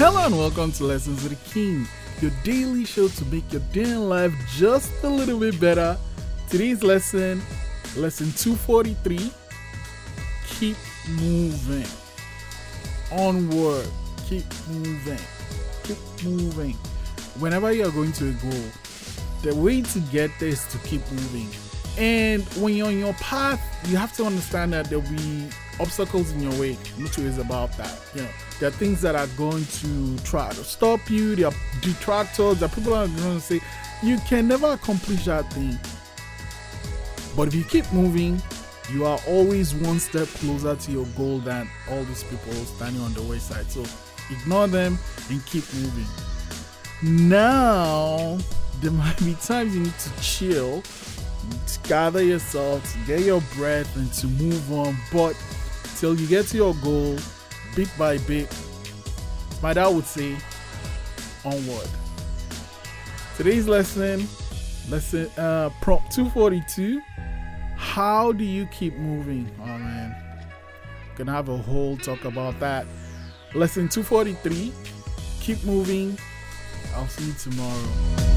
and welcome to Lessons with the King, your daily show to make your day in life just a little bit better. Today's lesson, lesson 243 Keep moving. Onward. Keep moving. Keep moving. Whenever you are going to a goal, the way to get there is to keep moving. And when you're on your path, you have to understand that there'll be obstacles in your way. No two ways about that. You know, there are things that are going to try to stop you. There are detractors. There are people that are going to say you can never accomplish that thing. But if you keep moving, you are always one step closer to your goal than all these people standing on the wayside. So ignore them and keep moving. Now, there might be times you need to chill, to gather yourself, to get your breath, and to move on. But till you get to your goal, bit by bit, my dad would say, onward. Today's lesson, lesson uh, prompt 242. How do you keep moving? Oh man, gonna have a whole talk about that. Lesson 243. Keep moving. I'll see you tomorrow.